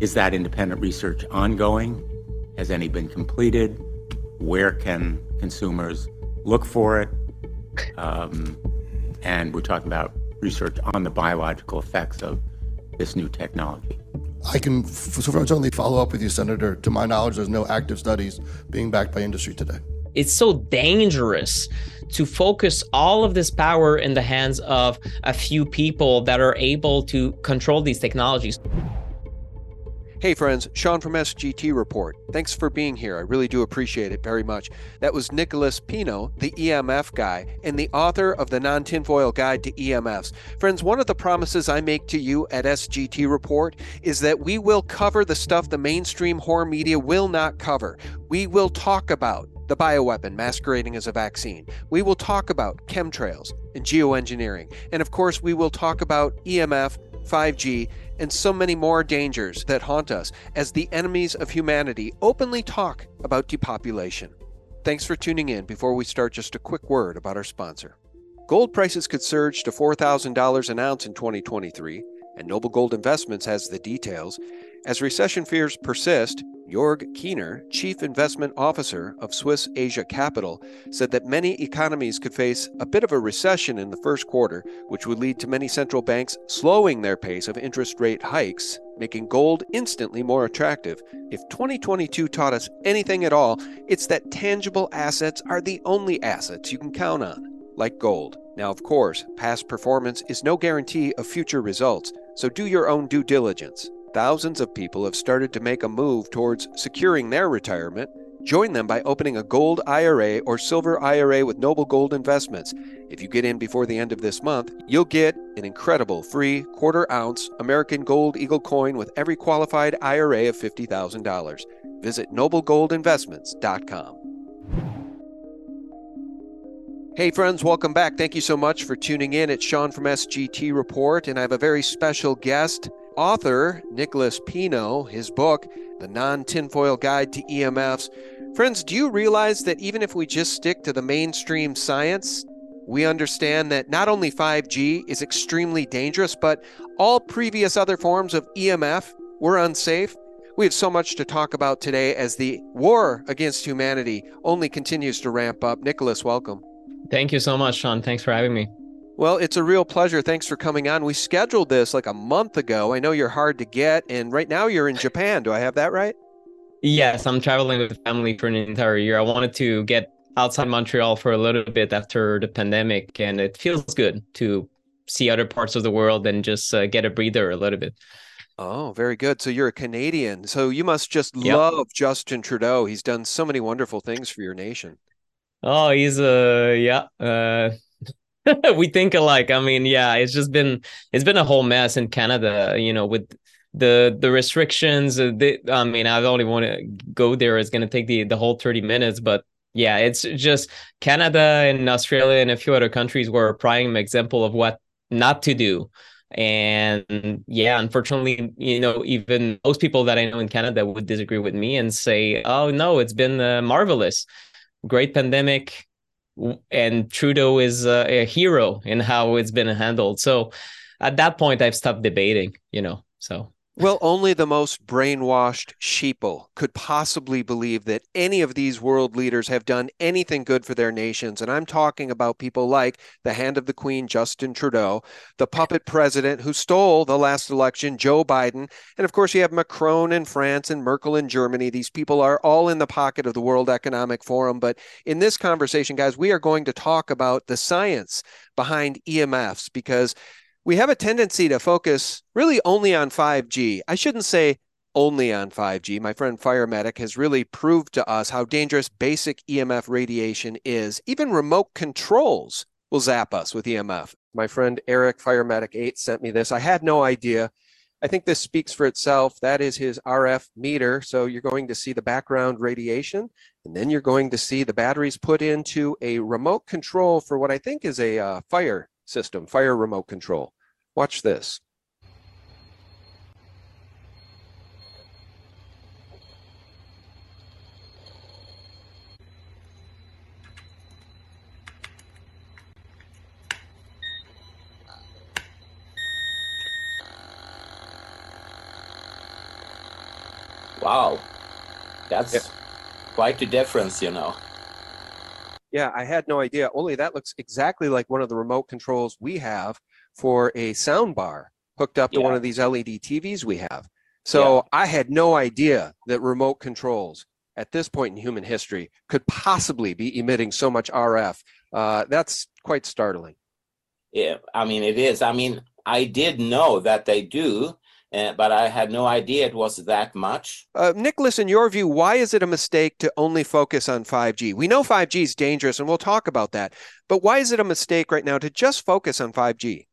Is that independent research ongoing? Has any been completed? Where can consumers look for it? Um, and we're talking about research on the biological effects of this new technology. I can certainly follow up with you, Senator. To my knowledge, there's no active studies being backed by industry today. It's so dangerous to focus all of this power in the hands of a few people that are able to control these technologies. Hey friends, Sean from SGT Report. Thanks for being here. I really do appreciate it very much. That was Nicholas Pineault, the EMF guy, and the author of the Non Tinfoil Guide to EMFs. Friends, one of the promises I make to you at SGT Report is that we will cover the stuff the mainstream horror media will not cover. We will talk about the bioweapon masquerading as a vaccine. We will talk about chemtrails and geoengineering. And of course, we will talk about EMF, 5G, and so many more dangers that haunt us as the enemies of humanity openly talk about depopulation. Thanks for tuning in. Before we start, just a quick word about our sponsor. Gold prices could surge to $4,000 an ounce in 2023, and Noble Gold Investments has the details. As recession fears persist, Jorg Kiener, Chief Investment Officer of Swiss Asia Capital, said that many economies could face a bit of a recession in the first quarter, which would lead to many central banks slowing their pace of interest rate hikes, making gold instantly more attractive. If 2022 taught us anything at all, it's that tangible assets are the only assets you can count on, like gold. Now, of course, past performance is no guarantee of future results, so do your own due diligence. Thousands of people have started to make a move towards securing their retirement. Join them by opening a gold IRA or silver IRA with Noble Gold Investments. If you get in before the end of this month, you'll get an incredible free quarter ounce American Gold Eagle coin with every qualified IRA of $50,000. Visit noblegoldinvestments.com. Hey, friends, welcome back. Thank you so much for tuning in. It's Sean from SGT Report, and I have a very special guest author, Nicholas Pineault, his book, The Non Tinfoil Guide to EMFs. Friends, do you realize that even if we just stick to the mainstream science, we understand that not only 5G is extremely dangerous, but all previous other forms of EMF were unsafe? We have so much to talk about today as the war against humanity only continues to ramp up. Nicholas, welcome. Thank you so much, Sean. Thanks for having me. Well, it's a real pleasure. Thanks for coming on. We scheduled this like a month ago. I know you're hard to get, and right now you're in Japan. Do I have that right? Yes, I'm traveling with family for an entire year. I wanted to get outside Montreal for a little bit after the pandemic, and it feels good to see other parts of the world and just uh, get a breather a little bit. Oh, very good. So you're a Canadian. So you must just yep. love Justin Trudeau. He's done so many wonderful things for your nation. Oh, he's a uh, yeah. Uh, we think alike. I mean, yeah, it's just been it's been a whole mess in Canada. You know, with the the restrictions. Uh, I mean, I only want to go there. It's going to take the the whole thirty minutes, but yeah, it's just Canada and Australia and a few other countries were a prime example of what not to do. And yeah, unfortunately, you know, even most people that I know in Canada would disagree with me and say, "Oh no, it's been uh, marvelous, great pandemic, and Trudeau is a, a hero in how it's been handled. So at that point, I've stopped debating, you know. So well, only the most brainwashed sheeple could possibly believe that any of these world leaders have done anything good for their nations. And I'm talking about people like the hand of the Queen, Justin Trudeau, the puppet president who stole the last election, Joe Biden. And of course, you have Macron in France and Merkel in Germany. These people are all in the pocket of the World Economic Forum. But in this conversation, guys, we are going to talk about the science behind EMFs because we have a tendency to focus really only on 5G. I shouldn't say only on 5G. My friend Fire Medic has really proved to us how dangerous basic EMF radiation is. Even remote controls will zap us with EMF. My friend Eric Fire Medic 8 sent me this. I had no idea. I think this speaks for itself. That is his RF meter. So you're going to see the background radiation, and then you're going to see the batteries put into a remote control for what I think is a uh, fire system, fire remote control. Watch this. Wow, that's yeah. quite a difference, you know. Yeah, I had no idea. Only that looks exactly like one of the remote controls we have for a sound bar hooked up to yeah. one of these LED TVs we have. So yeah. I had no idea that remote controls at this point in human history could possibly be emitting so much RF. Uh, that's quite startling. Yeah, I mean, it is. I mean, I did know that they do, uh, but I had no idea it was that much. Uh, Nicholas, in your view, why is it a mistake to only focus on 5G? We know 5G is dangerous, and we'll talk about that. But why is it a mistake right now to just focus on 5G?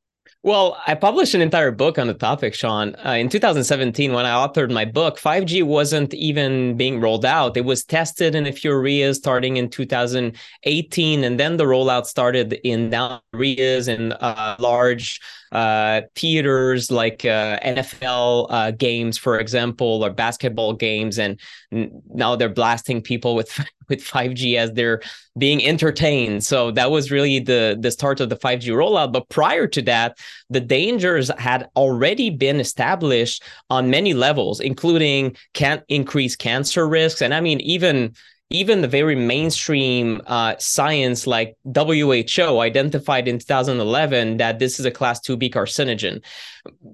Well, I published an entire book on the topic, Sean. Uh, in 2017, when I authored my book, 5G wasn't even being rolled out. It was tested in a few areas starting in 2018, and then the rollout started in down areas and uh, large uh, theaters like uh, NFL uh, games, for example, or basketball games, and now they're blasting people with with 5G as they're being entertained. So that was really the the start of the 5G rollout. But prior to that, the dangers had already been established on many levels, including can increase cancer risks, and I mean even even the very mainstream uh, science like WHO identified in 2011 that this is a class 2B carcinogen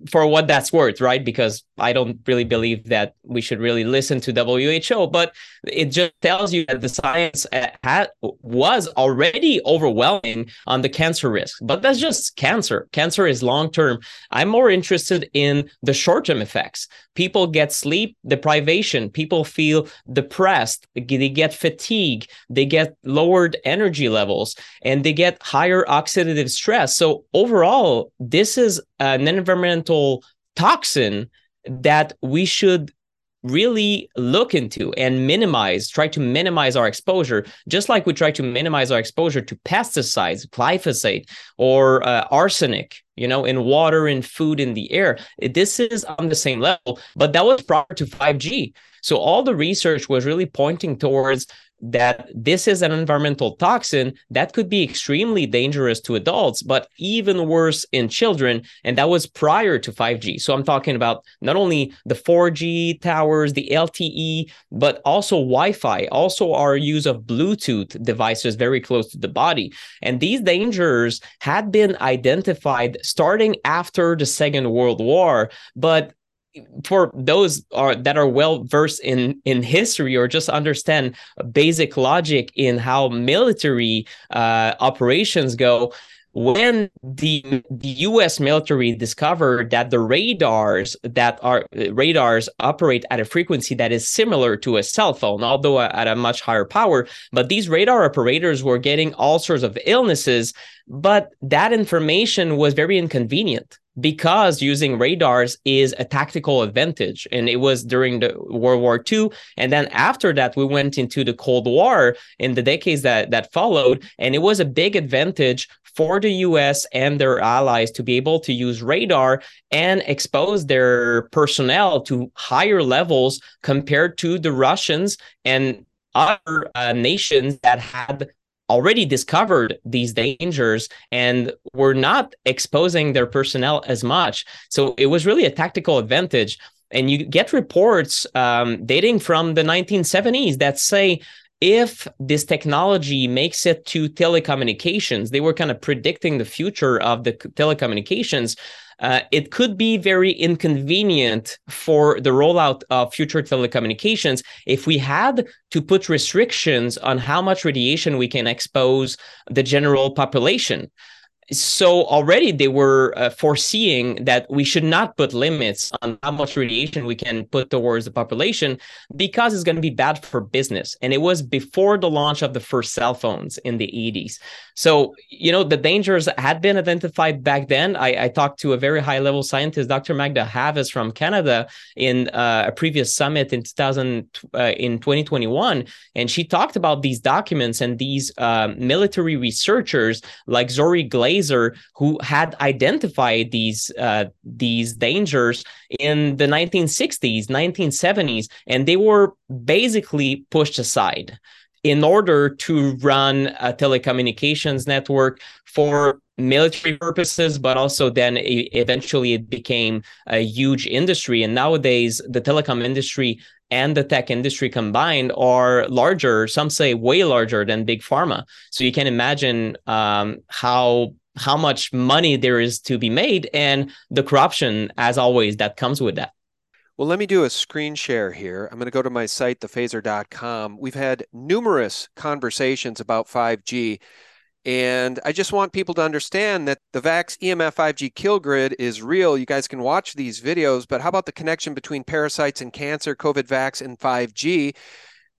for what that's worth, right? Because I don't really believe that we should really listen to WHO, but it just tells you that the science uh, had, was already overwhelming on the cancer risk. But that's just cancer. Cancer is long term. I'm more interested in the short term effects. People get sleep deprivation, people feel depressed, they get fatigue, they get lowered energy levels, and they get higher oxidative stress. So, overall, this is an environmental toxin that we should really look into and minimize, try to minimize our exposure, just like we try to minimize our exposure to pesticides, glyphosate, or uh, arsenic, you know, in water, in food, in the air. This is on the same level, but that was prior to 5G. So all the research was really pointing towards that this is an environmental toxin that could be extremely dangerous to adults, but even worse in children. And that was prior to 5G. So I'm talking about not only the 4G towers, the LTE, but also Wi Fi, also our use of Bluetooth devices very close to the body. And these dangers had been identified starting after the Second World War, but for those are that are well versed in in history or just understand basic logic in how military uh, operations go when the, the US military discovered that the radars that are radars operate at a frequency that is similar to a cell phone although at a much higher power but these radar operators were getting all sorts of illnesses but that information was very inconvenient because using radars is a tactical advantage. And it was during the World War II. And then after that, we went into the Cold War in the decades that, that followed. And it was a big advantage for the US and their allies to be able to use radar and expose their personnel to higher levels compared to the Russians and other uh, nations that had already discovered these dangers and were not exposing their personnel as much. So it was really a tactical advantage. And you get reports um, dating from the 1970s that say if this technology makes it to telecommunications, they were kind of predicting the future of the telecommunications uh, it could be very inconvenient for the rollout of future telecommunications if we had to put restrictions on how much radiation we can expose the general population so already they were uh, foreseeing that we should not put limits on how much radiation we can put towards the population because it's going to be bad for business. And it was before the launch of the first cell phones in the 80s so you know the dangers had been identified back then. I, I talked to a very high level scientist dr magda havas from canada in uh, a previous summit in 2000 uh, in 2021 and she talked about these documents and these uh, military researchers like Zory Glaser Who had identified these uh, these dangers in the 1960s, 1970s, and they were basically pushed aside in order to run a telecommunications network for military purposes, but also then eventually it became a huge industry. And nowadays, the telecom industry and the tech industry combined are larger. Some say way larger than big pharma. So you can imagine um, how how much money there is to be made and the corruption, as always, that comes with that. Well, let me do a screen share here. I'm going to go to my site, thephaser.com. We've had numerous conversations about 5G. And I just want people to understand that the VAX EMF 5G kill grid is real. You guys can watch these videos, but how about the connection between parasites and cancer, COVID VAX, and 5G?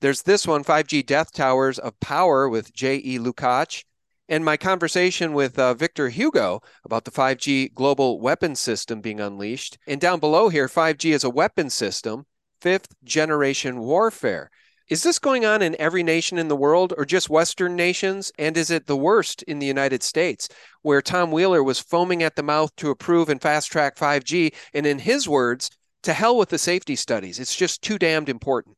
There's this one 5G Death Towers of Power with J.E. Lukács and my conversation with uh, Victor Hugo about the 5G global weapon system being unleashed. And down below here, 5G is a weapon system, fifth generation warfare. Is this going on in every nation in the world or just Western nations? And is it the worst in the United States, where Tom Wheeler was foaming at the mouth to approve and fast track 5G? And in his words, to hell with the safety studies. It's just too damned important.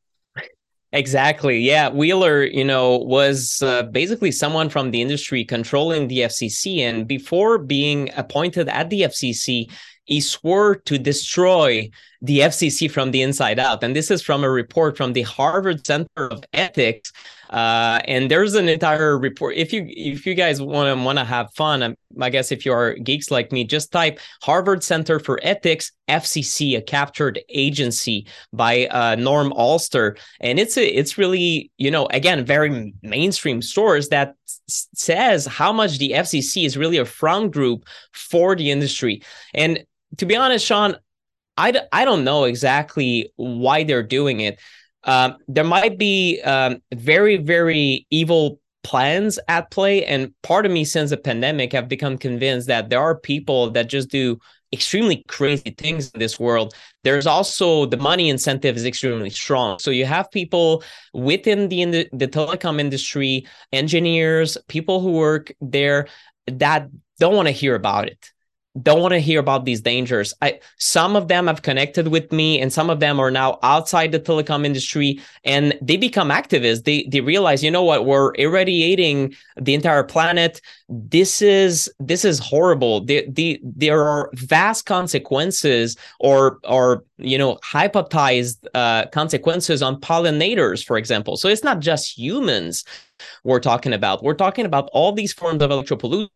Exactly. Yeah. Wheeler, you know, was uh, basically someone from the industry controlling the FCC. And before being appointed at the FCC, he swore to destroy the FCC from the inside out. And this is from a report from the Harvard Center of Ethics. Uh, and there's an entire report. If you if you guys want to want to have fun, I, um, I guess if you are geeks like me, just type Harvard Center for Ethics FCC, a captured agency by uh, Norm Alster, and it's a, it's really you know again very mainstream source that s- says how much the FCC is really a front group for the industry. And to be honest, Sean, I d- I don't know exactly why they're doing it. Um, there might be um, very, very evil plans at play. And part of me, since the pandemic, have become convinced that there are people that just do extremely crazy things in this world. There's also the money incentive is extremely strong. So you have people within the the, the telecom industry, engineers, people who work there that don't want to hear about it don't want to hear about these dangers. I some of them have connected with me and some of them are now outside the telecom industry and they become activists. They they realize, you know what, we're irradiating the entire planet. This is this is horrible. The, the, there are vast consequences or or you know hypothesized uh, consequences on pollinators, for example. So it's not just humans we're talking about. We're talking about all these forms of electropollution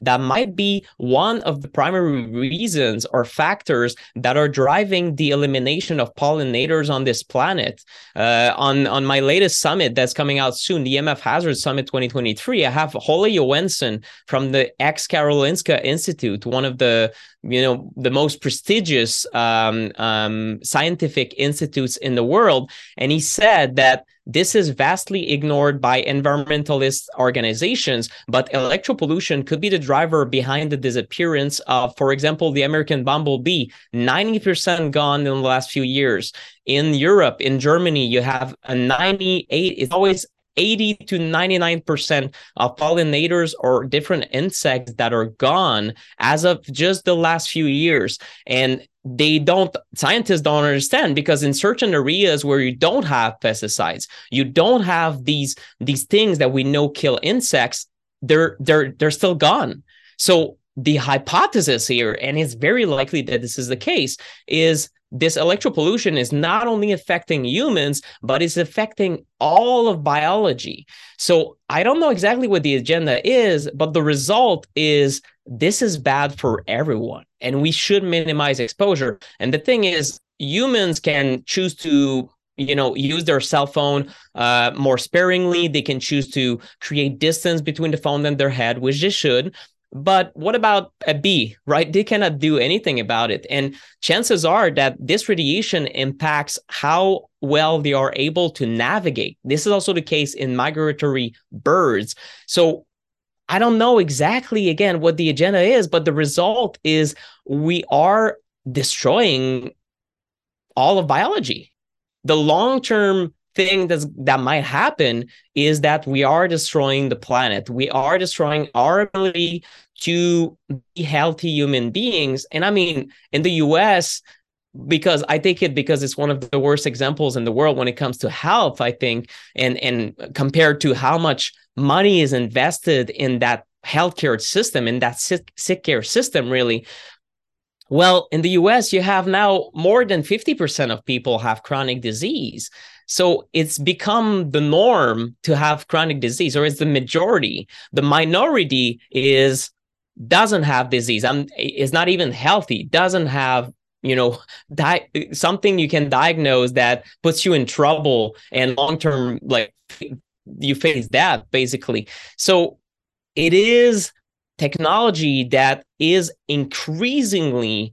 that might be one of the primary reasons or factors that are driving the elimination of pollinators on this planet. Uh, on, on my latest summit that's coming out soon, the EMF Hazard Summit 2023, I have Olle Johansson from the ex Karolinska Institute, one of the you know the most prestigious um, um, scientific institutes in the world, and he said that this is vastly ignored by environmentalist organizations, but electropollution could be the driver behind the disappearance of, for example, the American bumblebee, 90% gone in the last few years. In Europe, in Germany, you have a 98, it's always 80 to 99% of pollinators or different insects that are gone as of just the last few years. And they don't scientists don't understand because in certain areas where you don't have pesticides you don't have these these things that we know kill insects they're they're they're still gone so the hypothesis here and it's very likely that this is the case is this electropollution is not only affecting humans, but it's affecting all of biology. So I don't know exactly what the agenda is, but the result is this is bad for everyone and we should minimize exposure. And the thing is, humans can choose to you know use their cell phone uh, more sparingly they can choose to create distance between the phone and their head which they should but what about a bee, right? They cannot do anything about it. And chances are that this radiation impacts how well they are able to navigate. This is also the case in migratory birds. So I don't know exactly, again, what the agenda is, but the result is we are destroying all of biology. The long term thing that's that might happen is that we are destroying the planet. We are destroying our ability to be healthy human beings. And i mean in the us because i take it because it's one of the worst examples in the world when it comes to health i think and and compared to how much money is invested in that healthcare system in that sick, sick care system really. Well, in the US, you have now more than 50% of people have chronic disease. So it's become the norm to have chronic disease, or it's the majority. The minority is doesn't have disease. And is not even healthy, doesn't have you know di- something you can diagnose that puts you in trouble and long term like you face death basically. So it is technology that is increasingly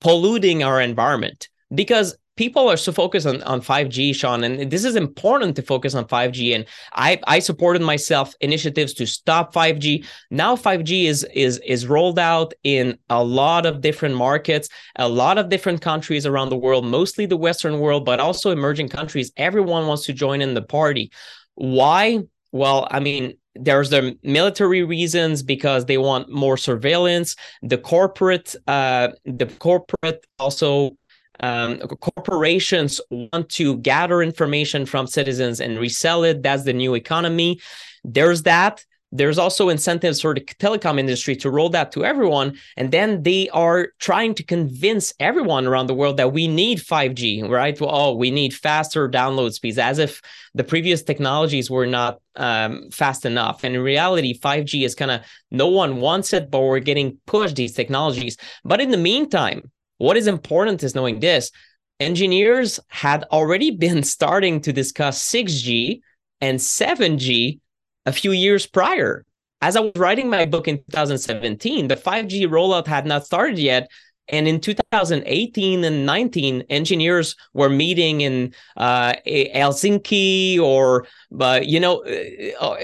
polluting our environment because people are so focused on, on 5G, Sean, and this is important to focus on 5G. And I I supported myself initiatives to stop 5G. Now 5G is is is rolled out in a lot of different markets, a lot of different countries around the world, mostly the Western world, but also emerging countries. Everyone wants to join in the party. Why? Well, I mean, there's the military reasons because they want more surveillance the corporate uh the corporate also um, corporations want to gather information from citizens and resell it. That's the new economy. There's that. There's also incentives for the telecom industry to roll that to everyone. And then they are trying to convince everyone around the world that we need 5g right? Well, oh we need faster download speeds as if the previous technologies were not um, fast enough. And in reality 5g is kind of no one wants it but we're getting pushed these technologies. But in the meantime what is important is knowing this engineers had already been starting to discuss 6g and 7g a few years prior. As I was writing my book in 2017, the 5G rollout had not started yet. And in 2018 and 19, engineers were meeting in uh, Helsinki or, uh, you know, uh, uh,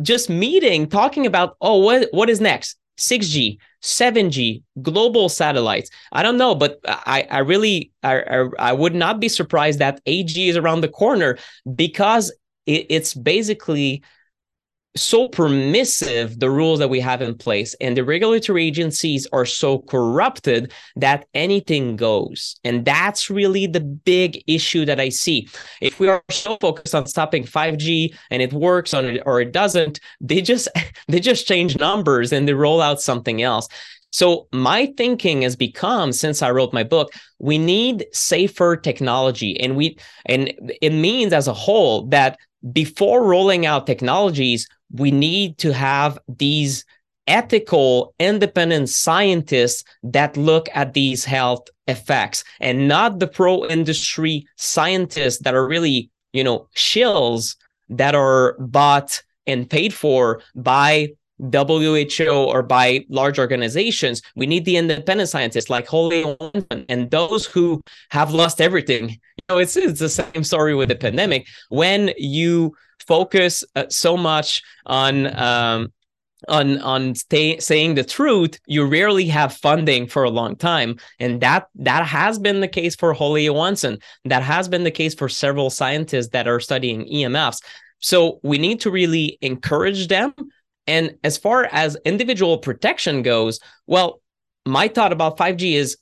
just meeting, talking about, oh, what, what is next? 6G, 7G, global satellites. I don't know, but I, I really, I, I, I would not be surprised that 8G is around the corner because it, it's basically so permissive the rules that we have in place and the regulatory agencies are so corrupted that anything goes. And that's really the big issue that i see. If we are so focused on stopping 5g and it works on it or it doesn't they just they just change numbers and they roll out something else so my thinking has become since I wrote my book, we need safer technology. And we and it means as a whole that before rolling out technologies, we need to have these ethical independent scientists that look at these health effects and not the pro industry scientists that are really you know shills that are bought and paid for by WHO or by large organizations. We need the independent scientists like Olle and those who have lost everything. You know, it's it's the same story with the pandemic. When you focus uh, so much on um, on on stay, saying the truth, you rarely have funding for a long time, and that that has been the case for Olle Johansson. That has been the case for several scientists that are studying EMFs. So we need to really encourage them. And as far as individual protection goes, well, my thought about 5G is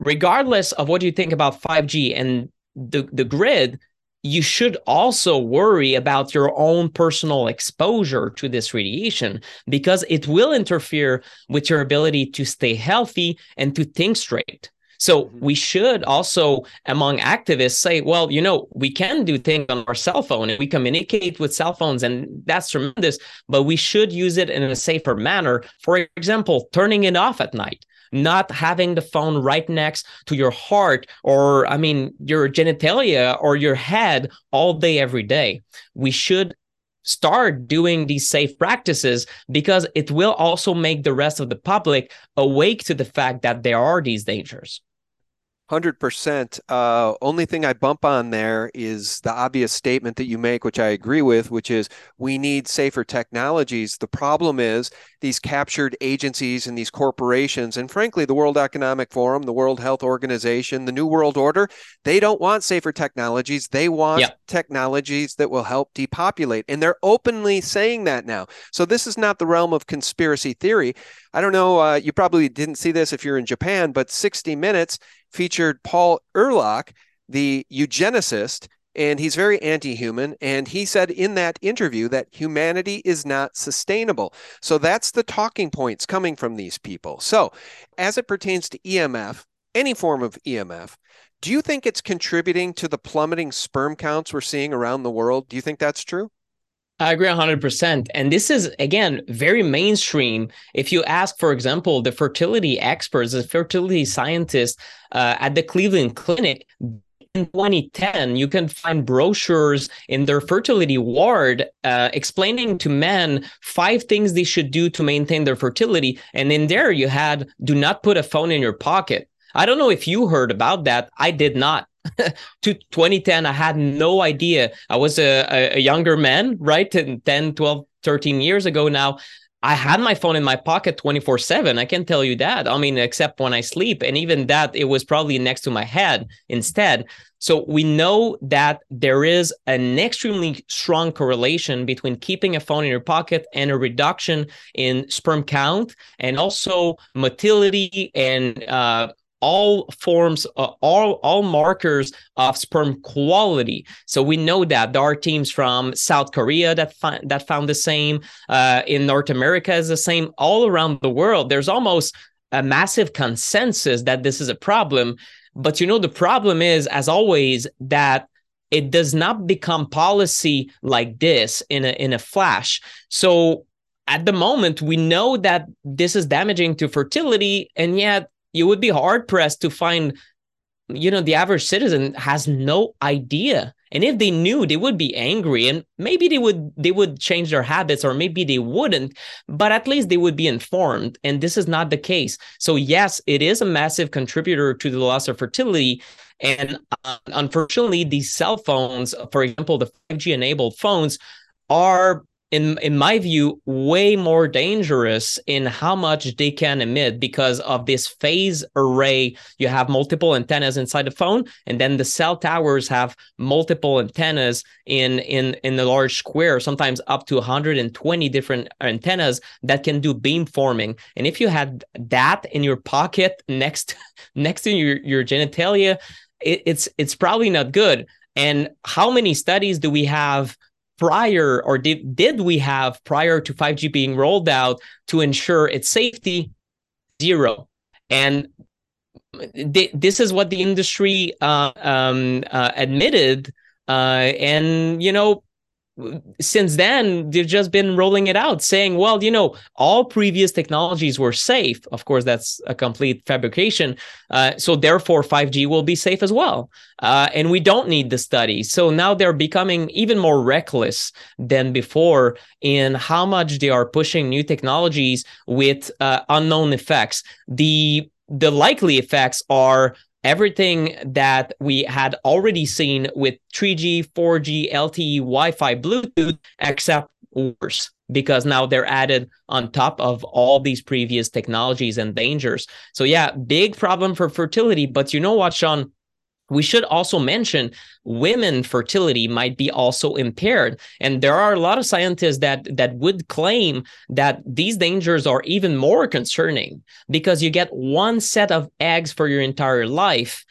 regardless of what you think about 5G and the, the grid, you should also worry about your own personal exposure to this radiation because it will interfere with your ability to stay healthy and to think straight. So mm-hmm. we should also, among activists, say, well, you know, we can do things on our cell phone and we communicate with cell phones, and that's tremendous, but we should use it in a safer manner. For example, turning it off at night not having the phone right next to your heart or, I mean, your genitalia or your head all day, every day. We should start doing these safe practices because it will also make the rest of the public awake to the fact that there are these dangers. Hundred uh, percent. Only thing I bump on there is the obvious statement that you make, which I agree with, which is we need safer technologies. The problem is these captured agencies and these corporations, and frankly, the World Economic Forum, the World Health Organization, the New World Order, they don't want safer technologies. They want yep. technologies that will help depopulate, and they're openly saying that now. So this is not the realm of conspiracy theory. I don't know. Uh, you probably didn't see this if you're in Japan, but 60 Minutes featured Paul Ehrlich, the eugenicist, and he's very anti human. And he said in that interview that humanity is not sustainable. So that's the talking points coming from these people. So, as it pertains to EMF, any form of EMF, do you think it's contributing to the plummeting sperm counts we're seeing around the world? Do you think that's true? I agree 100%. And this is, again, very mainstream. If you ask, for example, the fertility experts, the fertility scientists uh, at the Cleveland Clinic, in 2010, you can find brochures in their fertility ward uh, explaining to men five things they should do to maintain their fertility. And in there, you had do not put a phone in your pocket. I don't know if you heard about that. I did not. to 2010 i had no idea i was a, a younger man right 10 12 13 years ago now I had my phone in my pocket 24 7. I can tell you that. I mean, except when I sleep. And even that, it was probably next to my head instead. So we know that there is an extremely strong correlation between keeping a phone in your pocket and a reduction in sperm count and also motility and uh, all forms uh, all all markers of sperm quality. So we know that there are teams from south korea that fi- that found the same uh, in north america is the same all around the world. There's almost a massive consensus that this is a problem. But you know the problem is as always that it does not become policy like this in a in a flash. So at the moment we know that this is damaging to fertility and yet you would be hard pressed to find you know the average citizen has no idea. And if they knew they would be angry and maybe they would they would change their habits or maybe they wouldn't but at least they would be informed. And this is not the case. So yes it is a massive contributor to the loss of fertility. And uh, unfortunately these cell phones for example the 5g enabled phones are in in my view way more dangerous in how much they can emit because of this phase array. You have multiple antennas inside the phone and then the cell towers have multiple antennas in in in the large square sometimes up to 120 different antennas that can do beam forming. And if you had that in your pocket next next to your your genitalia it, it's it's probably not good. And how many studies do we have prior or did, did we have prior to 5G being rolled out to ensure its safety? Zero. And th- this is what the industry uh, um, uh, admitted. Uh, and, you know, since then they've just been rolling it out saying well you know all previous technologies were safe. Of course that's a complete fabrication. Uh, so therefore 5g will be safe as well. Uh, and we don't need the study. So now they're becoming even more reckless than before in how much they are pushing new technologies with uh, unknown effects. The the likely effects are everything that we had already seen with 3G, 4G, LTE, Wi Fi, Bluetooth, except worse because now they're added on top of all these previous technologies and dangers. So, yeah, big problem for fertility. But you know what, Sean? We should also mention women fertility might be also impaired. And there are a lot of scientists that that would claim that these dangers are even more concerning because you get one set of eggs for your entire life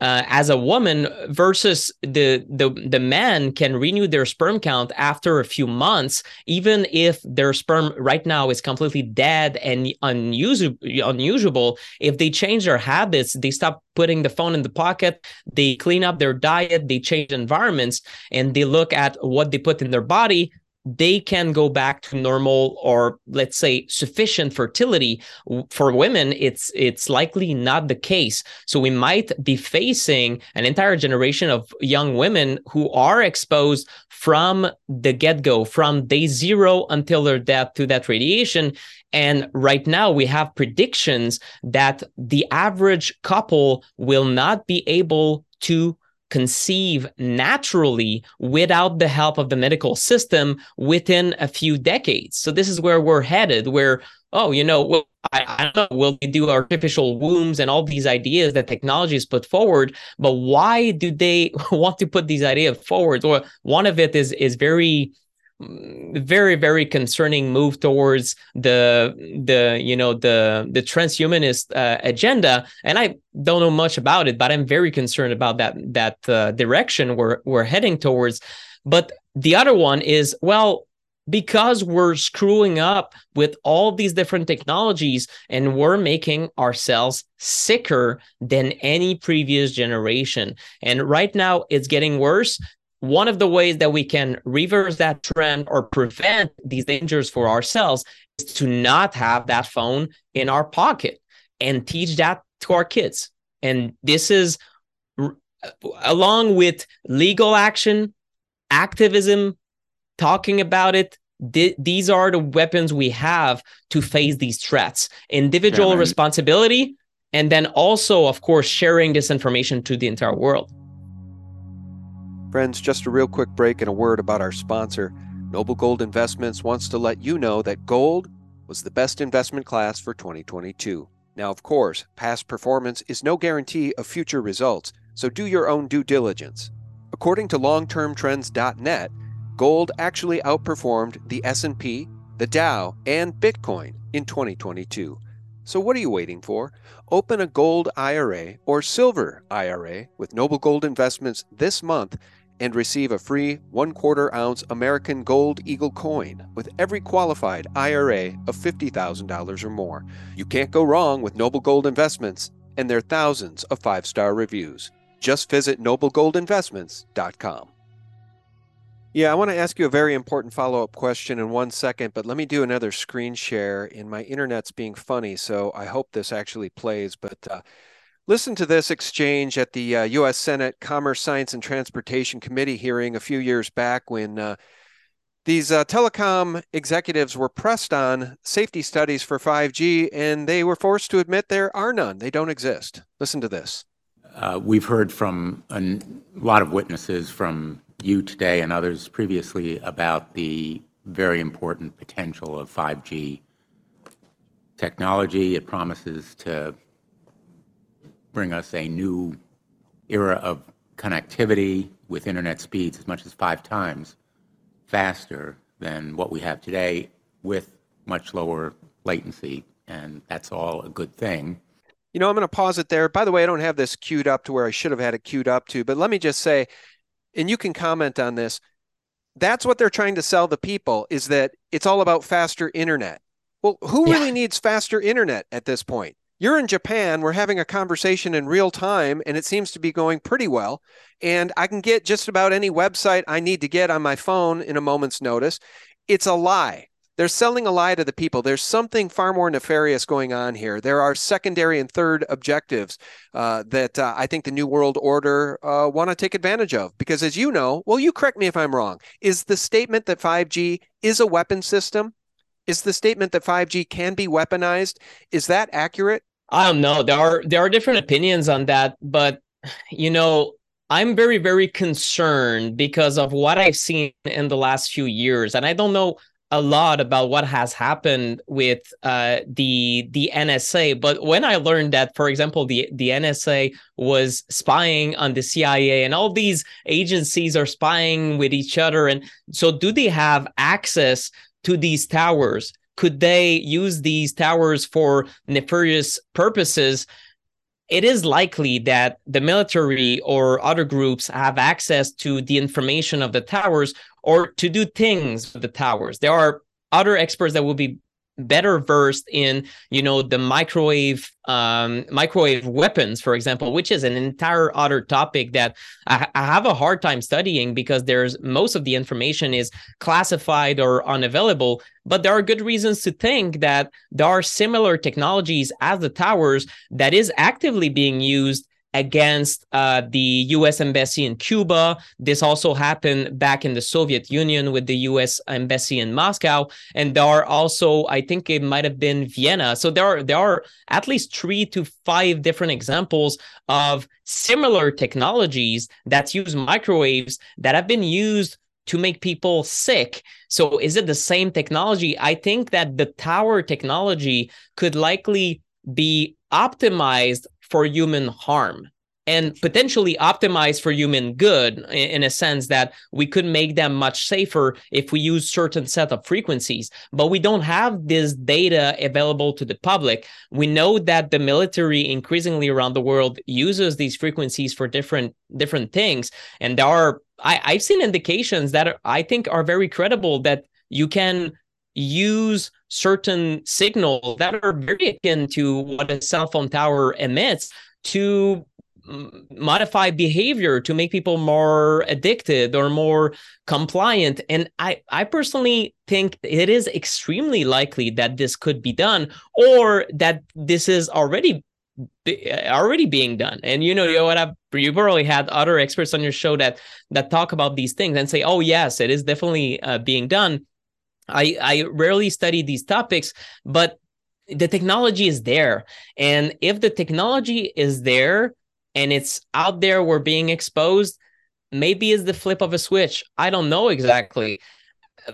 uh, as a woman versus the the the man can renew their sperm count after a few months even if their sperm right now is completely dead and unusable unusable. If they change their habits they stop putting the phone in the pocket they clean up their diet they change environments and they look at what they put in their body they can go back to normal or let's say sufficient fertility for women it's it's likely not the case. So we might be facing an entire generation of young women who are exposed from the get-go from day 0 until their death to that radiation. And right now we have predictions that the average couple will not be able to conceive naturally without the help of the medical system within a few decades. So this is where we're headed, where, oh, you know, well, I, I, don't know, will they do artificial wombs and all these ideas that technology has put forward, but why do they want to put these ideas forward? Or one of it is is very very very concerning move towards the the you know the the transhumanist uh, agenda and i don't know much about it but i'm very concerned about that that uh, direction we're we're heading towards but the other one is well because we're screwing up with all these different technologies and we're making ourselves sicker than any previous generation. And right now it's getting worse. One of the ways that we can reverse that trend or prevent these dangers for ourselves is to not have that phone in our pocket and teach that to our kids. And this is uh, along with legal action, activism, talking about it th- these are the weapons we have to face these threats. Individual yeah, responsibility and then also of course sharing this information to the entire world friends just a real quick break and a word about our sponsor noble gold investments wants to let you know that gold was the best investment class for 2022 now of course past performance is no guarantee of future results so do your own due diligence according to longtermtrends.net gold actually outperformed the S&P, the Dow, and Bitcoin in 2022. So what are you waiting for? Open a gold IRA or silver IRA with Noble Gold Investments this month and receive a free 1 quarter ounce American Gold Eagle coin with every qualified IRA of $50,000 or more. You can't go wrong with Noble Gold Investments and their thousands of five star reviews. Just visit noblegoldinvestments.com. Yeah, I want to ask you a very important follow up question in one second, but let me do another screen share. And my internet's being funny, so I hope this actually plays. But uh, listen to this exchange at the uh, U.S. Senate Commerce, Science, and Transportation Committee hearing a few years back when uh, these uh, telecom executives were pressed on safety studies for 5G, and they were forced to admit there are none. They don't exist. Listen to this. Uh, we've heard from a lot of witnesses from you today and others previously about the very important potential of 5G technology. It promises to bring us a new era of connectivity with internet speeds as much as five times faster than what we have today with much lower latency. And that's all a good thing. You know, I'm going to pause it there. By the way, I don't have this queued up to where I should have had it queued up to, but let me just say and you can comment on this. That's what they're trying to sell the people is that it's all about faster internet. Well, who yeah. really needs faster internet at this point? You're in Japan, we're having a conversation in real time, and it seems to be going pretty well. And I can get just about any website I need to get on my phone in a moment's notice. It's a lie. They're selling a lie to the people. There's something far more nefarious going on here. There are secondary and third objectives uh, that uh, I think the New World Order uh, want to take advantage of. Because as you know, well, you correct me if I'm wrong, is the statement that 5G is a weapon system? Is the statement that 5G can be weaponized? Is that accurate? I don't know. There are there are different opinions on that, but you know, I'm very, very concerned because of what I've seen in the last few years. And I don't know a lot about what has happened with uh, the the NSA. But when I learned that, for example, the the NSA was spying on the CIA and all these agencies are spying with each other, and so do they have access to these towers? Could they use these towers for nefarious purposes? it is likely that the military or other groups have access to the information of the towers or to do things with the towers. There are other experts that will be better versed in you know the microwave um, microwave weapons for example which is an entire other topic that I, I, have a hard time studying because there's most of the information is classified or unavailable but there are good reasons to think that there are similar technologies as the towers that is actively being used against uh, the U.S. embassy in Cuba. This also happened back in the Soviet Union with the U.S. embassy in Moscow, and there are also, I think it might have been Vienna. So there are there are at least three to five different examples of similar technologies that use microwaves that have been used to make people sick. So is it the same technology? I think that the tower technology could likely be optimized for human harm. and potentially optimize for human good in a sense that we could make them much safer if we use certain set of frequencies but we don't have this data available to the public we know that the military increasingly around the world uses these frequencies for different different things and there are I, i've seen indications that i think are very credible that you can use certain signals that are very akin to what a cell phone tower emits to modify behavior to make people more addicted or more compliant. And i i personally think it is extremely likely that this could be done or that this is already already being done. And you know you know what? I've, you probably had other experts on your show that that talk about these things and say oh yes it is definitely uh, being done i i rarely study these topics but the technology is there. And if the technology is there and it's out there we're being exposed maybe it's the flip of a switch. I don't know exactly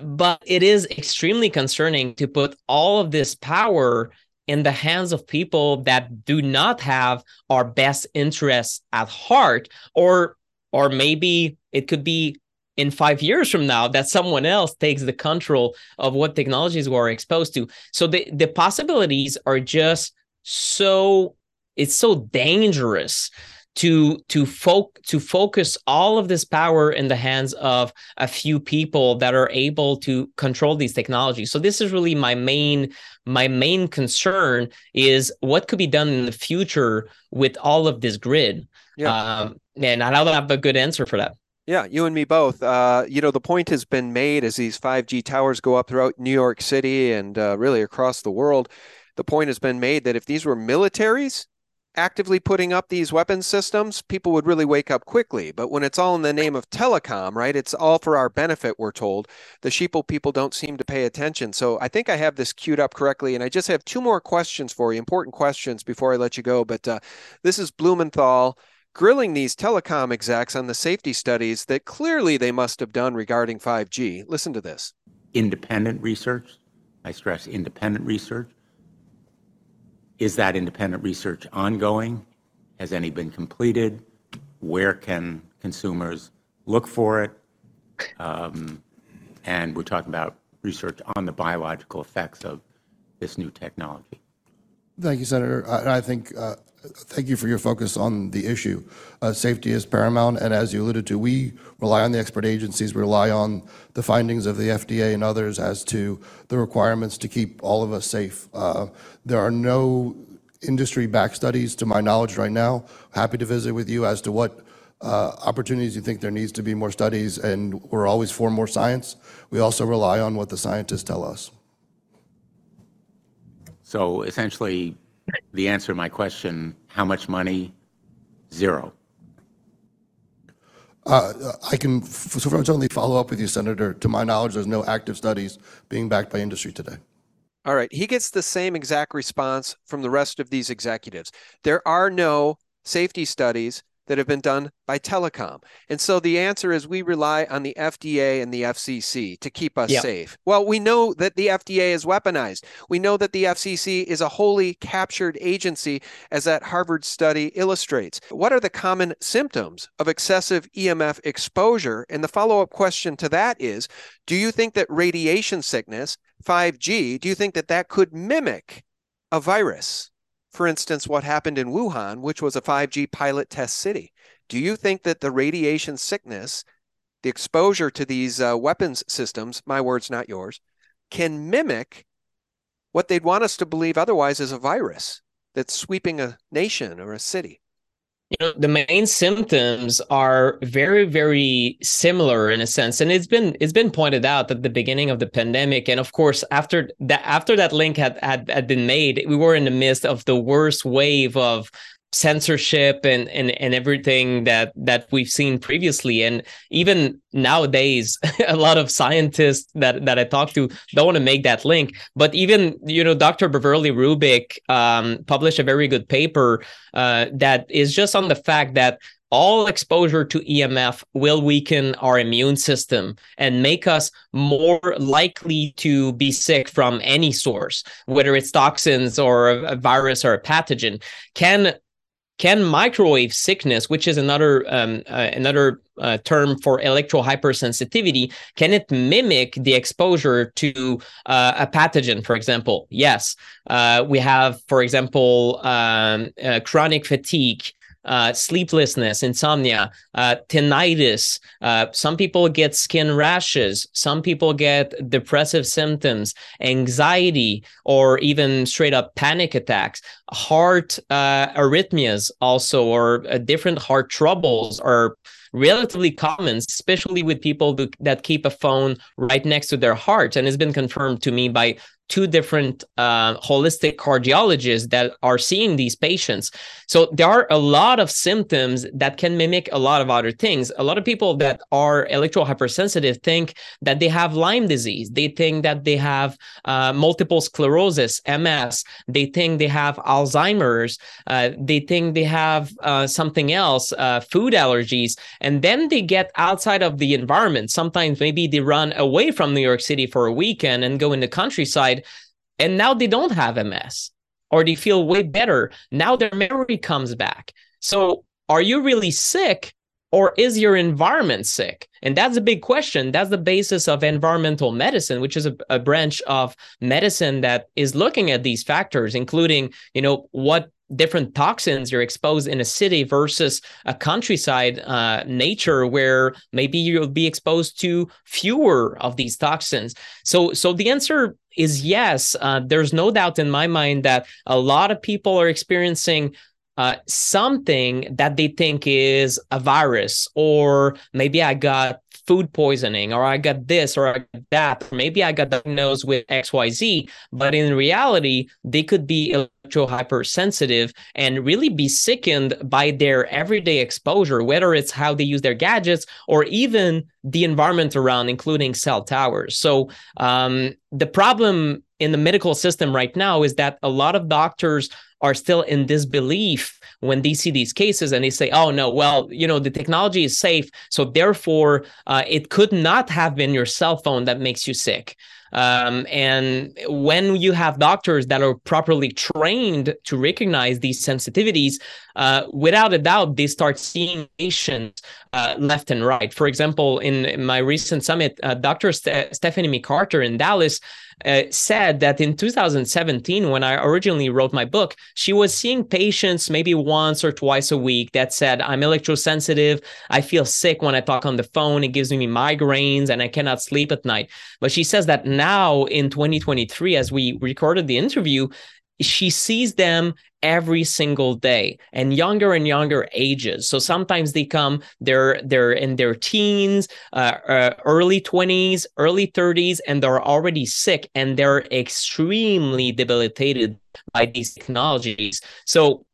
but it is extremely concerning to put all of this power in the hands of people that do not have our best interests at heart or or maybe it could be in 5 years from now that someone else takes the control of what technologies we're exposed to. So the the possibilities are just so it's so dangerous to to folk to focus all of this power in the hands of a few people that are able to control these technologies. So this is really my main my main concern is what could be done in the future with all of this grid. Yeah. um, and i don't have a good answer for that yeah, you and me both. Uh, you know, the point has been made as these 5G towers go up throughout New York City and uh, really across the world. The point has been made that if these were militaries, actively putting up these weapon systems, people would really wake up quickly. But when it's all in the name of telecom, right, it's all for our benefit, we're told. The sheeple people don't seem to pay attention. So I think I have this queued up correctly. And I just have two more questions for you, important questions before I let you go. But uh, this is Blumenthal grilling these telecom execs on the safety studies that clearly they must have done regarding 5G. Listen to this. Independent research, I stress independent research, is that independent research ongoing? Has any been completed? Where can consumers look for it? Um, and we're talking about research on the biological effects of this new technology. Thank you, Senator. I, I think, uh, thank you for your focus on the issue. Uh, safety is paramount, and as you alluded to, we rely on the expert agencies, we rely on the findings of the FDA and others as to the requirements to keep all of us safe. Uh, there are no industry-backed studies, to my knowledge right now. Happy to visit with you as to what uh, opportunities you think there needs to be more studies, and we're always for more science. We also rely on what the scientists tell us. So essentially, the answer to my question, how much money? Zero. Uh, I can certainly follow up with you, Senator. To my knowledge, there's no active studies being backed by industry today. All right. He gets the same exact response from the rest of these executives. There are no safety studies that have been done by telecom. And so the answer is we rely on the FDA and the FCC to keep us yep. safe. Well, we know that the FDA is weaponized. We know that the FCC is a wholly captured agency, as that Harvard study illustrates. What are the common symptoms of excessive EMF exposure? And the follow up question to that is do you think that radiation sickness, 5G, do you think that that could mimic a virus? For instance, what happened in Wuhan, which was a 5G pilot test city. Do you think that the radiation sickness, the exposure to these uh, weapons systems, my words, not yours, can mimic what they'd want us to believe otherwise is a virus that's sweeping a nation or a city? You know the main symptoms are very very similar in a sense and it's been it's been pointed out at the beginning of the pandemic and of course after that after that link had, had had been made we were in the midst of the worst wave of censorship and and and everything that that we've seen previously and even nowadays a lot of scientists that that i talk to don't want to make that link but even you know dr beverly rubik um, published a very good paper uh, that is just on the fact that all exposure to EMF will weaken our immune system and make us more likely to be sick from any source, whether it's toxins or a virus or a pathogen. Can can microwave sickness, which is another um, uh, another uh, term for electro hypersensitivity, can it mimic the exposure to uh, a pathogen? For example, yes. Uh, we have, for example, um, uh, chronic fatigue uh, sleeplessness, insomnia, uh, tinnitus. Uh, some people get skin rashes. Some people get depressive symptoms, anxiety, or even straight up panic attacks. Heart uh, arrhythmias, also, or uh, different heart troubles, are relatively common, especially with people that keep a phone right next to their heart. And it's been confirmed to me by two different uh, holistic cardiologists that are seeing these patients. So there are a lot of symptoms that can mimic a lot of other things. A lot of people that are electro hypersensitive think that they have Lyme disease. They think that they have uh, multiple sclerosis, MS. They think they have Alzheimer's. Uh, they think they have uh, something else, uh, food allergies. And then they get outside of the environment. Sometimes maybe they run away from New York City for a weekend and go in the countryside and now they don't have MS or they feel way better. Now their memory comes back. So are you really sick or is your environment sick? And that's a big question. That's the basis of environmental medicine, which is a, a, branch of medicine that is looking at these factors, including, you know, what different toxins you're exposed in a city versus a countryside uh, nature where maybe you'll be exposed to fewer of these toxins so so the answer is yes uh, there's no doubt in my mind that a lot of people are experiencing uh, something that they think is a virus, or maybe I got food poisoning, or I got this, or I got that, maybe I got diagnosed with XYZ. But in reality, they could be electro hypersensitive and really be sickened by their everyday exposure, whether it's how they use their gadgets or even the environment around, including cell towers. So um, the problem in the medical system right now is that a lot of doctors are still in disbelief when they see these cases and they say, oh, no, well, you know, the technology is safe. So therefore, uh, it could not have been your cell phone that makes you sick. Um, and when you have doctors that are properly trained to recognize these sensitivities, uh, without a doubt, they start seeing patients uh, left and right. For example, in, my recent summit, uh, Dr. St- Stephanie McCarter in Dallas uh, said that in 2017, when I originally wrote my book, she was seeing patients maybe once or twice a week that said, I'm electrosensitive. I feel sick when I talk on the phone. It gives me migraines and I cannot sleep at night. But she says that now in 2023, as we recorded the interview, she sees them every single day and younger and younger ages so sometimes they come they're they're in their teens uh, uh, early 20s early 30s and they're already sick and they're extremely debilitated by these technologies. So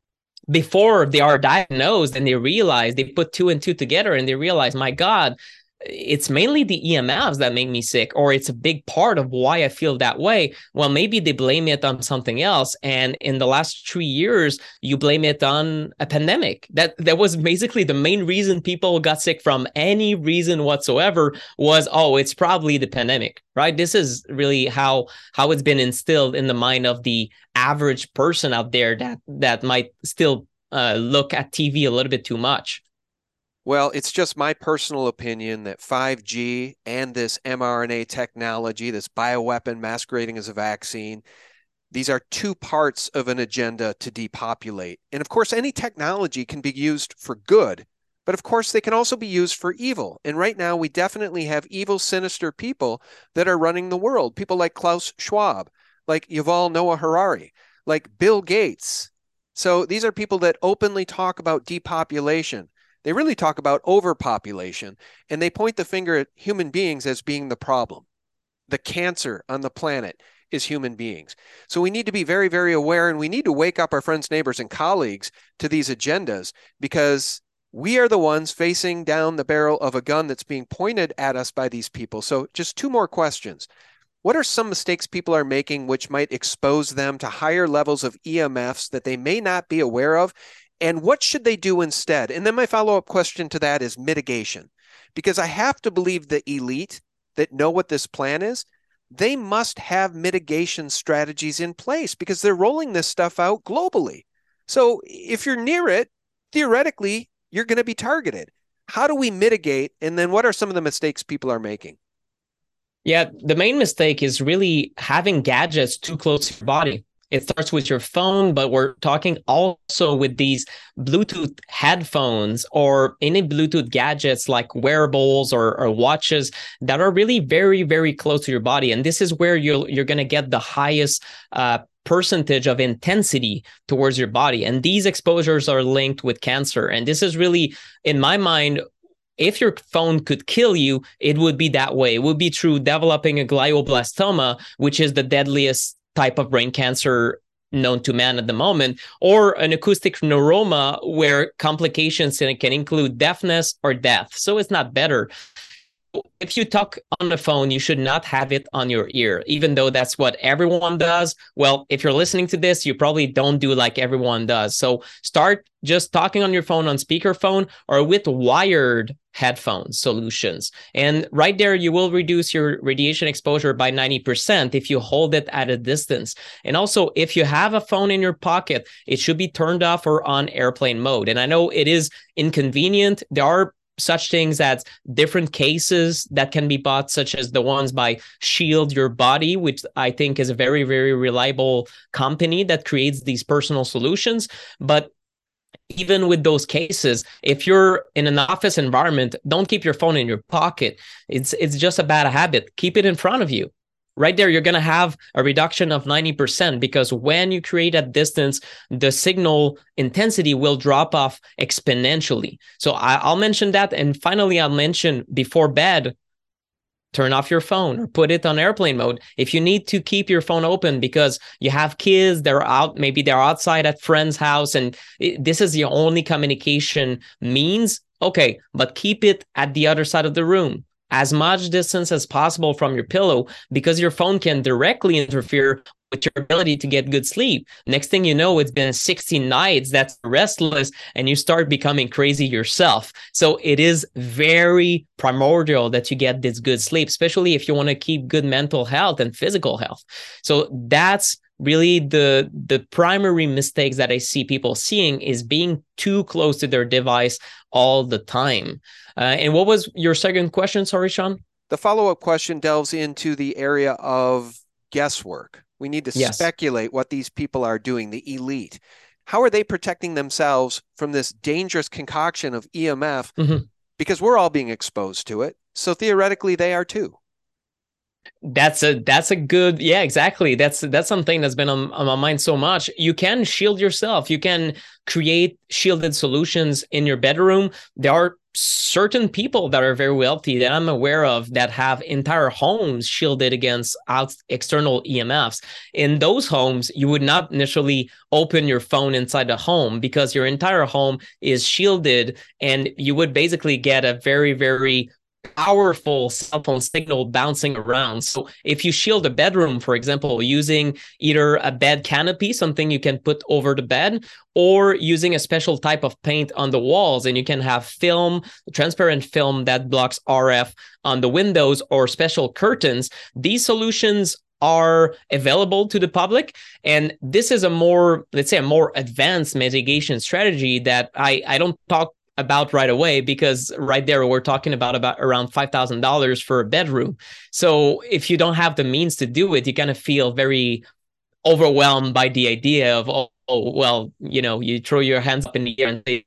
before they are diagnosed and they realize they put two and two together and they realize my god it's mainly the EMFs that make me sick, or it's a big part of why I feel that way. Well, maybe they blame it on something else. And in the last three years, you blame it on a pandemic. That that was basically the main reason people got sick from any reason whatsoever was, oh, it's probably the pandemic, right? This is really how how it's been instilled in the mind of the average person out there that that might still uh, look at TV a little bit too much. Well, it's just my personal opinion that 5G and this mRNA technology, this bioweapon masquerading as a vaccine, these are two parts of an agenda to depopulate. And of course, any technology can be used for good, but of course, they can also be used for evil. And right now, we definitely have evil, sinister people that are running the world. People like Klaus Schwab, like Yuval Noah Harari, like Bill Gates. So these are people that openly talk about depopulation. They really talk about overpopulation and they point the finger at human beings as being the problem. The cancer on the planet is human beings. So we need to be very, very aware and we need to wake up our friends, neighbors, and colleagues to these agendas because we are the ones facing down the barrel of a gun that's being pointed at us by these people. So, just two more questions. What are some mistakes people are making which might expose them to higher levels of EMFs that they may not be aware of? And what should they do instead? And then my follow up question to that is mitigation. Because I have to believe the elite that know what this plan is, they must have mitigation strategies in place because they're rolling this stuff out globally. So if you're near it, theoretically, you're going to be targeted. How do we mitigate? And then what are some of the mistakes people are making? Yeah, the main mistake is really having gadgets too close to your body. It starts with your phone, but we're talking also with these Bluetooth headphones or any Bluetooth gadgets like wearables or, or watches that are really very, very close to your body. And this is where you're you're gonna get the highest uh, percentage of intensity towards your body. And these exposures are linked with cancer. And this is really, in my mind, if your phone could kill you, it would be that way. It would be through developing a glioblastoma, which is the deadliest type of brain cancer known to man at the moment, or an acoustic neuroma where complications can include deafness or death. So it's not better. If you talk on the phone, you should not have it on your ear, even though that's what everyone does. Well, if you're listening to this, you probably don't do like everyone does. So start just talking on your phone on speakerphone or with wired headphones solutions. And right there, you will reduce your radiation exposure by 90% if you hold it at a distance. And also, if you have a phone in your pocket, it should be turned off or on airplane mode. And I know it is inconvenient. There are such things as different cases that can be bought, such as the ones by Shield Your Body, which I think is a very, very reliable company that creates these personal solutions. But even with those cases if you're in an office environment don't keep your phone in your pocket. It's it's just a bad habit. Keep it in front of you right there you're going to have a reduction of 90% because when you create a distance the signal intensity will drop off exponentially. So I, will mention that. And finally i'll mention before bed turn off your phone or put it on airplane mode if you need to keep your phone open because you have kids they're out maybe they're outside at friend's house and it, this is your only communication means. Okay but keep it at the other side of the room as much distance as possible from your pillow because your phone can directly interfere with your ability to get good sleep. Next thing you know, it's been 16 nights that's restless and you start becoming crazy yourself. So it is very primordial that you get this good sleep, especially if you want to keep good mental health and physical health. So that's really the the primary mistakes that I see people seeing is being too close to their device all the time. Uh, and what was your second question? Sorry, Sean. The follow up question delves into the area of guesswork. We need to yes. speculate what these people are doing, the elite. How are they protecting themselves from this dangerous concoction of EMF? Mm-hmm. Because we're all being exposed to it. So theoretically, they are too. That's a that's a good yeah exactly that's that's something that's been on, on my mind so much. You can shield yourself. You can create shielded solutions in your bedroom. There are certain people that are very wealthy that I'm aware of that have entire homes shielded against out external EMFs. In those homes, you would not initially open your phone inside the home because your entire home is shielded and you would basically get a very, very powerful cell phone signal bouncing around. So if you shield a bedroom, for example, using either a bed canopy, something you can put over the bed, or using a special type of paint on the walls, and you can have film, transparent film that blocks RF on the windows or special curtains. These solutions are available to the public and this is a more let's say a more advanced mitigation strategy that i i don't talk about right away because right there we're talking about about around five thousand dollars for a bedroom. So if you don't have the means to do it, you kind of feel very overwhelmed by the idea of oh, oh well you know you throw your hands up in the air and say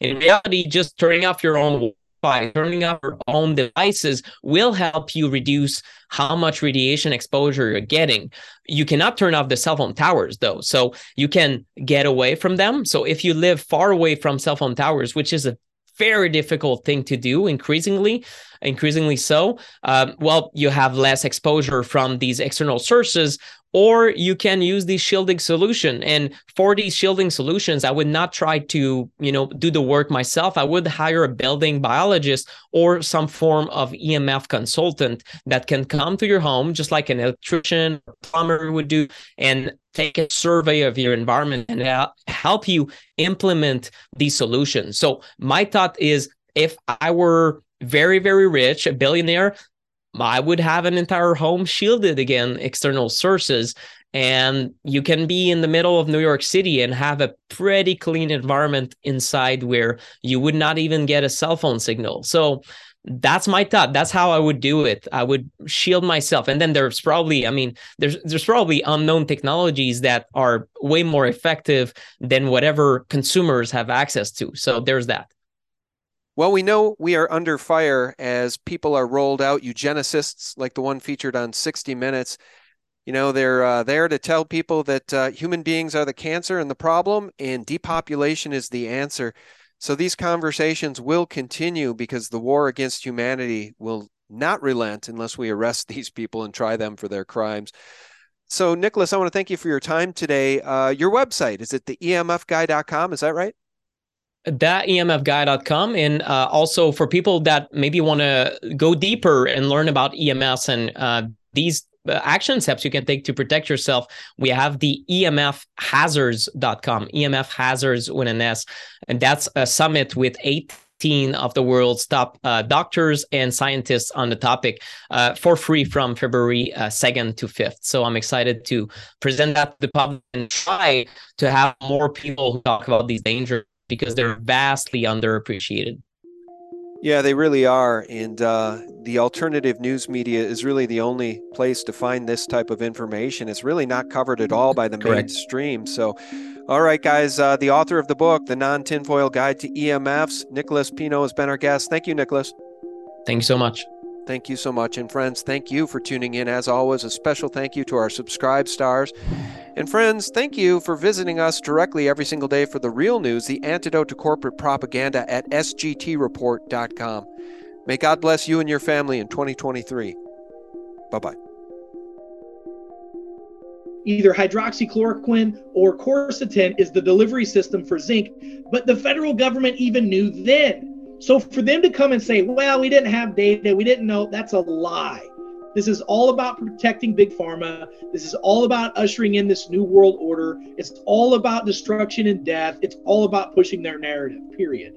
in reality just turning off your own by turning off your own devices will help you reduce how much radiation exposure you're getting. You cannot turn off the cell phone towers though. So you can get away from them. So if you live far away from cell phone towers, which is a very difficult thing to do increasingly increasingly so um, well you have less exposure from these external sources or you can use the shielding solution. And for these shielding solutions i would not try to you know do the work myself. I would hire a building biologist or some form of emf consultant that can come to your home just like an electrician or plumber would do and take a survey of your environment and help you implement these solutions so my thought is if i were very very rich a billionaire I would have an entire home shielded against external sources. and you can be in the middle of New York City and have a pretty clean environment inside where you would not even get a cell phone signal. So that's my thought that's how i would do it i would shield myself and then there's probably i mean there's there's probably unknown technologies that are way more effective than whatever consumers have access to so there's that well, we know we are under fire as people are rolled out, eugenicists like the one featured on 60 Minutes. You know, they're uh, there to tell people that uh, human beings are the cancer and the problem, and depopulation is the answer. So these conversations will continue because the war against humanity will not relent unless we arrest these people and try them for their crimes. So, Nicholas, I want to thank you for your time today. Uh, your website is it the emfguy.com? Is that right? That emfguy.com and uh, also for people that maybe want to go deeper and learn about ems and uh, these uh, action steps you can take to protect yourself we have the emfhazards.com emf hazards with an s and that's a summit with 18 of the world's top uh, doctors and scientists on the topic uh, for free from February uh, 2nd to 5th. So I'm excited to present that to the public and try to have more people who talk about these dangers because they're vastly underappreciated. Yeah, they really are. And uh, the alternative news media is really the only place to find this type of information. It's really not covered at all by the Correct. mainstream. So, all right, guys, uh, the author of the book, The Non Tinfoil Guide to EMFs, Nicholas Pineault, has been our guest. Thank you, Nicholas. Thank you so much. Thank you so much. And friends, thank you for tuning in. As always, a special thank you to our subscribe stars. And friends, thank you for visiting us directly every single day for the real news, the antidote to corporate propaganda at sgtreport.com. May God bless you and your family in 2023. Bye bye. Either hydroxychloroquine or quercetin is the delivery system for zinc, but the federal government even knew then so for them to come and say, well, we didn't have data, we didn't know, that's a lie. This is all about protecting big pharma. This is all about ushering in this new world order. It's all about destruction and death. It's all about pushing their narrative, period.